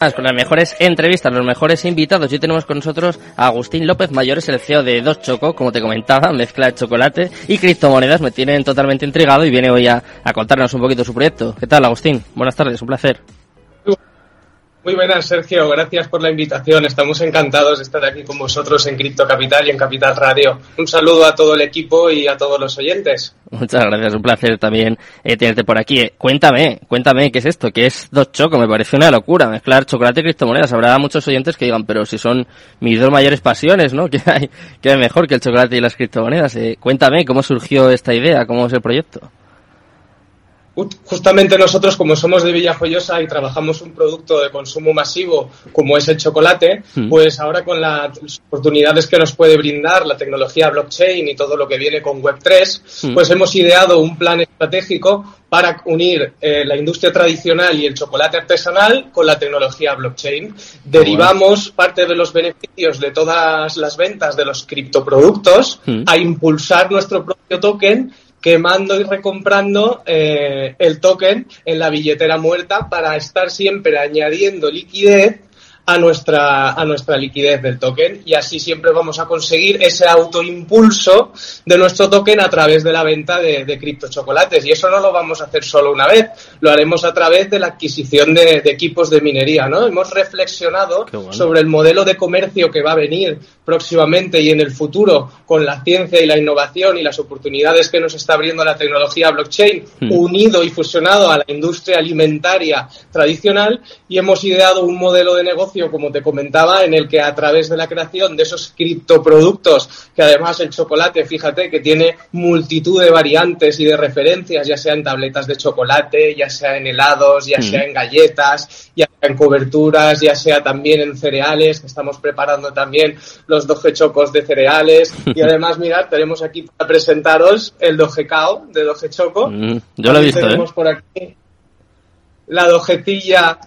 con las mejores entrevistas, los mejores invitados. Hoy tenemos con nosotros a Agustín López Mayores, el CEO de Dos Choco, como te comentaba, mezcla de chocolate y criptomonedas. Me tienen totalmente intrigado y viene hoy a, a contarnos un poquito su proyecto. ¿Qué tal, Agustín? Buenas tardes, un placer. Muy buenas, Sergio. Gracias por la invitación. Estamos encantados de estar aquí con vosotros en Cripto Capital y en Capital Radio. Un saludo a todo el equipo y a todos los oyentes. Muchas gracias. Un placer también eh, tenerte por aquí. Eh, cuéntame, cuéntame, ¿qué es esto? ¿Qué es Dos Choco? Me parece una locura mezclar chocolate y criptomonedas. Habrá muchos oyentes que digan, pero si son mis dos mayores pasiones, ¿no? ¿Qué hay, qué hay mejor que el chocolate y las criptomonedas? Eh, cuéntame, ¿cómo surgió esta idea? ¿Cómo es el proyecto? Justamente nosotros, como somos de Villajoyosa y trabajamos un producto de consumo masivo como es el chocolate, mm. pues ahora con las oportunidades que nos puede brindar la tecnología blockchain y todo lo que viene con Web3, mm. pues hemos ideado un plan estratégico para unir eh, la industria tradicional y el chocolate artesanal con la tecnología blockchain. Derivamos parte de los beneficios de todas las ventas de los criptoproductos mm. a impulsar nuestro propio token quemando y recomprando eh, el token en la billetera muerta para estar siempre añadiendo liquidez a nuestra, a nuestra liquidez del token y así siempre vamos a conseguir ese autoimpulso de nuestro token a través de la venta de, de criptochocolates. Y eso no lo vamos a hacer solo una vez, lo haremos a través de la adquisición de, equipos de minería. ¿no? Hemos reflexionado sobre el modelo de comercio que va a venir próximamente y en el futuro con la ciencia y la innovación y las oportunidades que nos está abriendo la tecnología blockchain hmm. unido y fusionado a la industria alimentaria tradicional y hemos ideado un modelo de negocio como te comentaba, en el que a través de la creación de esos criptoproductos, que además el chocolate, fíjate, que tiene multitud de variantes y de referencias, ya sea en tabletas de chocolate, ya sea en helados, ya sea mm. en galletas, ya sea en coberturas, ya sea también en cereales, que estamos preparando también los doje chocos de cereales. Y además, mirad, tenemos aquí para presentaros el doje cao de doje choco. Mm, yo lo he visto, Tenemos ¿eh? por aquí la dojetilla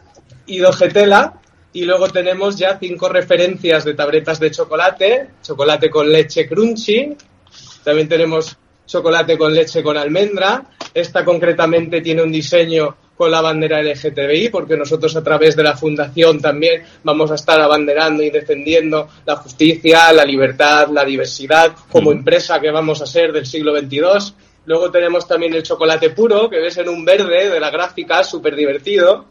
y dojetela, y luego tenemos ya cinco referencias de tabletas de chocolate, chocolate con leche crunchy, también tenemos chocolate con leche con almendra, esta concretamente tiene un diseño con la bandera LGTBI, porque nosotros a través de la fundación también vamos a estar abanderando y defendiendo la justicia, la libertad, la diversidad, como empresa que vamos a ser del siglo XXII. Luego tenemos también el chocolate puro, que ves en un verde de la gráfica, súper divertido.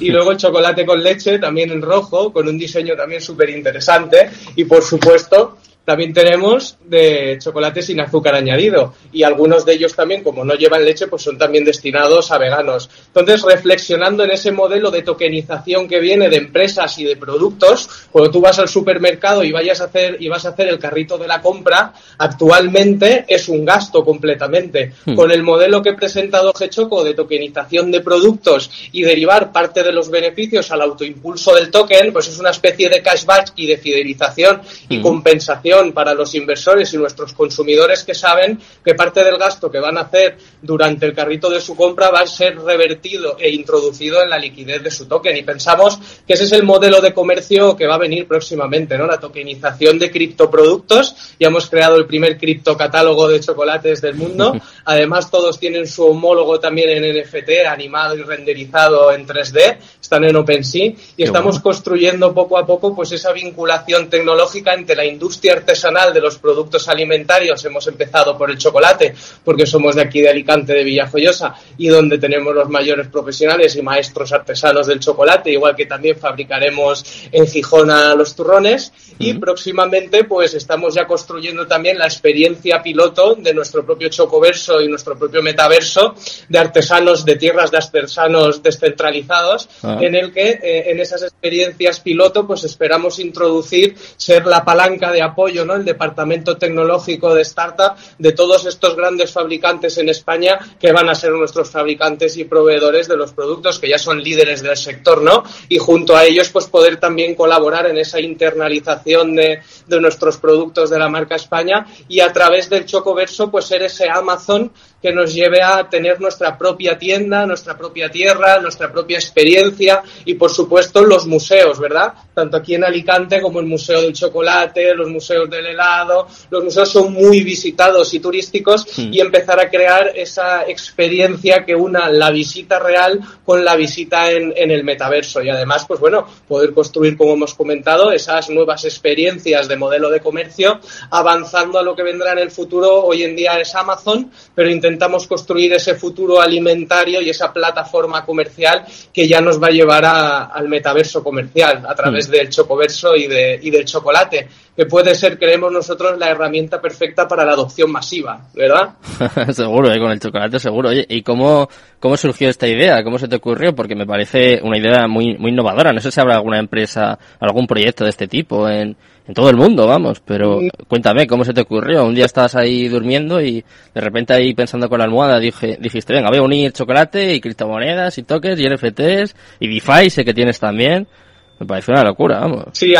Y luego el chocolate con leche, también en rojo, con un diseño también súper interesante. Y por supuesto, también tenemos de chocolate sin azúcar añadido y algunos de ellos también, como no llevan leche, pues son también destinados a veganos. Entonces, reflexionando en ese modelo de tokenización que viene de empresas y de productos, cuando tú vas al supermercado y vayas a hacer y vas a hacer el carrito de la compra, actualmente es un gasto completamente. Hmm. Con el modelo que he presentado Gechoco de tokenización de productos y derivar parte de los beneficios al autoimpulso del token, pues es una especie de cashback y de fidelización y hmm. compensación para los inversores y nuestros consumidores que saben que parte del gasto que van a hacer durante el carrito de su compra va a ser revertido e introducido en la liquidez de su token. Y pensamos que ese es el modelo de comercio que va a venir próximamente, ¿no? La tokenización de criptoproductos. Ya hemos creado el primer criptocatálogo de chocolates del mundo. Además, todos tienen su homólogo también en NFT, animado y renderizado en 3D. Están en OpenSea. Y estamos construyendo poco a poco pues esa vinculación tecnológica entre la industria artesanal de los productos alimentarios hemos empezado por el chocolate, porque somos de aquí de Alicante, de Villajoyosa, y donde tenemos los mayores profesionales y maestros artesanos del chocolate, igual que también fabricaremos en Gijona los turrones. Y próximamente, pues estamos ya construyendo también la experiencia piloto de nuestro propio Chocoverso y nuestro propio metaverso de artesanos, de tierras de artesanos descentralizados, ah. en el que eh, en esas experiencias piloto, pues esperamos introducir, ser la palanca de apoyo El departamento tecnológico de startup de todos estos grandes fabricantes en España que van a ser nuestros fabricantes y proveedores de los productos que ya son líderes del sector, ¿no? Y junto a ellos, pues poder también colaborar en esa internalización de, de nuestros productos de la marca España y a través del Chocoverso, pues ser ese Amazon que nos lleve a tener nuestra propia tienda, nuestra propia tierra, nuestra propia experiencia y, por supuesto, los museos, ¿verdad? Tanto aquí en Alicante como el Museo del Chocolate, los museos del helado. Los museos son muy visitados y turísticos y empezar a crear esa experiencia que una la visita real con la visita en, en el metaverso y además, pues bueno, poder construir, como hemos comentado, esas nuevas experiencias de modelo de comercio avanzando a lo que vendrá en el futuro. Hoy en día es Amazon, pero intentamos construir ese futuro alimentario y esa plataforma comercial que ya nos va a llevar al metaverso comercial a través mm. del chocoverso y, de, y del chocolate que puede ser, creemos nosotros, la herramienta perfecta para la adopción masiva, ¿verdad? seguro, ¿eh? con el chocolate seguro. Oye, ¿y cómo, cómo surgió esta idea? ¿Cómo se te ocurrió? Porque me parece una idea muy, muy innovadora. No sé si habrá alguna empresa, algún proyecto de este tipo en, en todo el mundo, vamos, pero mm. cuéntame, ¿cómo se te ocurrió? Un día estabas ahí durmiendo y de repente ahí pensando con la almohada dije, dijiste, venga, voy a unir chocolate y criptomonedas y toques y NFTs y DeFi, sé que tienes también. Me parece una locura, vamos. Sí,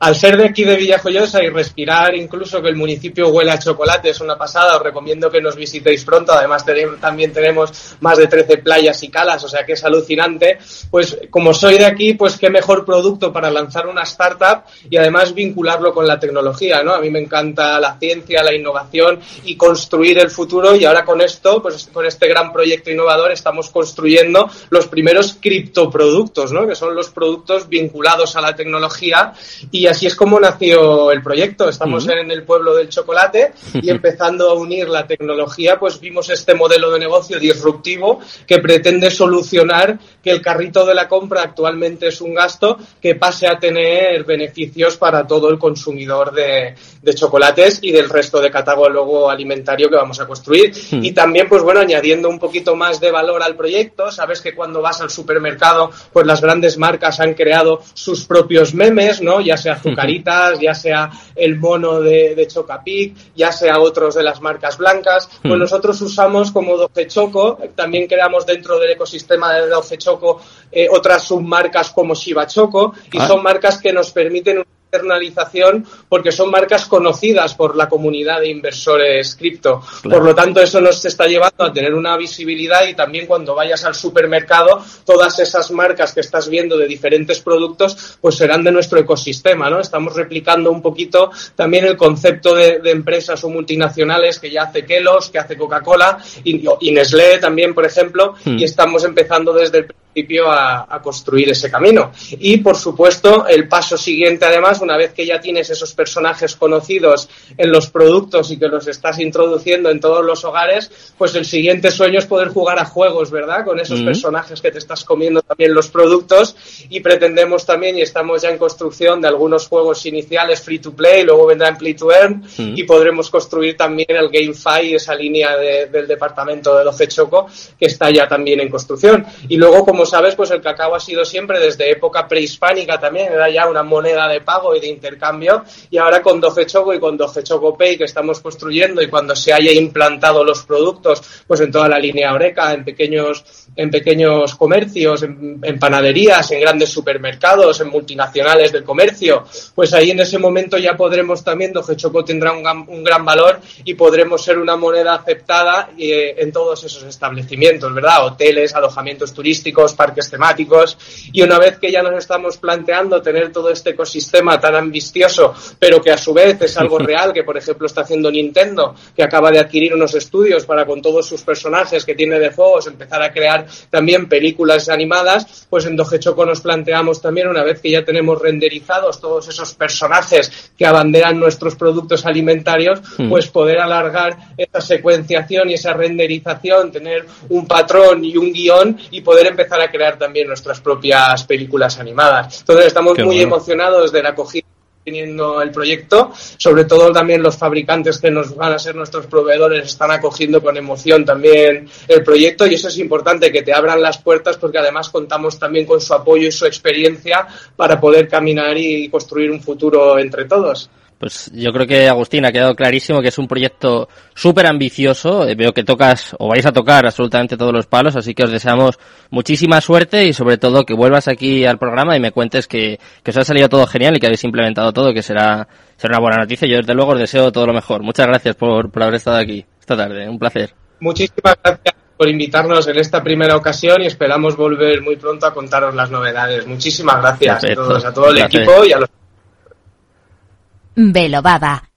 al ser de aquí de Villajoyosa y respirar incluso que el municipio huele a chocolate es una pasada, os recomiendo que nos visitéis pronto. Además también tenemos más de 13 playas y calas, o sea que es alucinante. Pues como soy de aquí, pues qué mejor producto para lanzar una startup y además vincularlo con la tecnología, ¿no? A mí me encanta la ciencia, la innovación y construir el futuro y ahora con esto, pues con este gran proyecto innovador estamos construyendo los primeros criptoproductos, ¿no? Que son los productos vinculados a la tecnología y así es como nació el proyecto. Estamos en el pueblo del chocolate y empezando a unir la tecnología, pues vimos este modelo de negocio disruptivo que pretende solucionar que el carrito de la compra actualmente es un gasto que pase a tener beneficios para todo el consumidor de, chocolates y del resto de catálogo alimentario que vamos a construir. Y también, pues bueno, añadiendo un poquito más de valor al proyecto, sabes que cuando vas al supermercado, pues las grandes marcas han creado sus propios memes, ¿no? Ya sea Azucaritas, ya sea el mono de, de Chocapic, ya sea otros de las marcas blancas. Pues nosotros usamos como Doce Choco, también creamos dentro del ecosistema de Doce Choco eh, otras submarcas como Shiba Choco y ah. son marcas que nos permiten externalización porque son marcas conocidas por la comunidad de inversores cripto. Por lo tanto, eso nos está llevando a tener una visibilidad y también cuando vayas al supermercado, todas esas marcas que estás viendo de diferentes productos, pues serán de nuestro ecosistema, ¿no? Estamos replicando un poquito también el concepto de, empresas o multinacionales que ya hace Kelos, que hace Coca-Cola y, y, Nestlé también, por ejemplo, hmm. y estamos empezando desde el principio a, a construir ese camino. Y, por supuesto, el paso siguiente, además, una vez que ya tienes esos personajes conocidos en los productos y que los estás introduciendo en todos los hogares, pues el siguiente sueño es poder jugar a juegos, ¿verdad? Con esos personajes que te estás comiendo también los productos y pretendemos también, y estamos ya en construcción de algunos juegos iniciales free to play, luego vendrá en play to earn y podremos construir también el GameFi, esa línea del departamento de Doce Choco que está ya también en construcción. Y luego, como sabes, pues el cacao ha sido siempre desde época prehispánica también, era ya una moneda de pago y de intercambio. Y ahora con Doce Choco y con Doce Choco Pay que estamos construyendo y cuando se haya implantado los productos, pues en toda la línea Oreca, en pequeños, en pequeños comercios, en, panaderías, en grandes supermercados, en multinacionales del comercio, pues ahí en ese momento ya podremos también, Doce Choco tendrá un, un gran valor y podremos ser una moneda aceptada eh, en todos esos establecimientos, ¿verdad? Hoteles, alojamientos turísticos, parques temáticos. Y una vez que ya nos estamos planteando tener todo este ecosistema tan ambicioso, pero que a su vez es algo real, que por ejemplo está haciendo Nintendo, que acaba de adquirir unos estudios para con todos sus personajes que tiene de juegos empezar a crear también películas animadas, pues en Doge Choco nos planteamos también, una vez que ya tenemos renderizados todos esos personajes que abanderan nuestros productos alimentarios, hmm. pues poder alargar esa secuenciación y esa renderización, tener un patrón y un guion y poder empezar a crear también nuestras propias películas animadas. Entonces estamos muy emocionados de la teniendo el proyecto. Sobre todo también los fabricantes que nos van a ser nuestros proveedores están acogiendo con emoción también el proyecto y eso es importante que te abran las puertas porque además contamos también con su apoyo y su experiencia para poder caminar y construir un futuro entre todos. Pues yo creo que Agustín ha quedado clarísimo que es un proyecto súper ambicioso. Eh, veo que tocas o vais a tocar absolutamente todos los palos, así que os deseamos muchísima suerte y sobre todo que vuelvas aquí al programa y me cuentes que, que os ha salido todo genial y que habéis implementado todo, que será, será una buena noticia. Yo desde luego os deseo todo lo mejor. Muchas gracias por, por haber estado aquí esta tarde. Un placer. muchísimas gracias por invitarnos en esta primera ocasión y esperamos volver muy pronto a contaros las novedades. Muchísimas gracias a todos, a todo el equipo y a los Belobaba,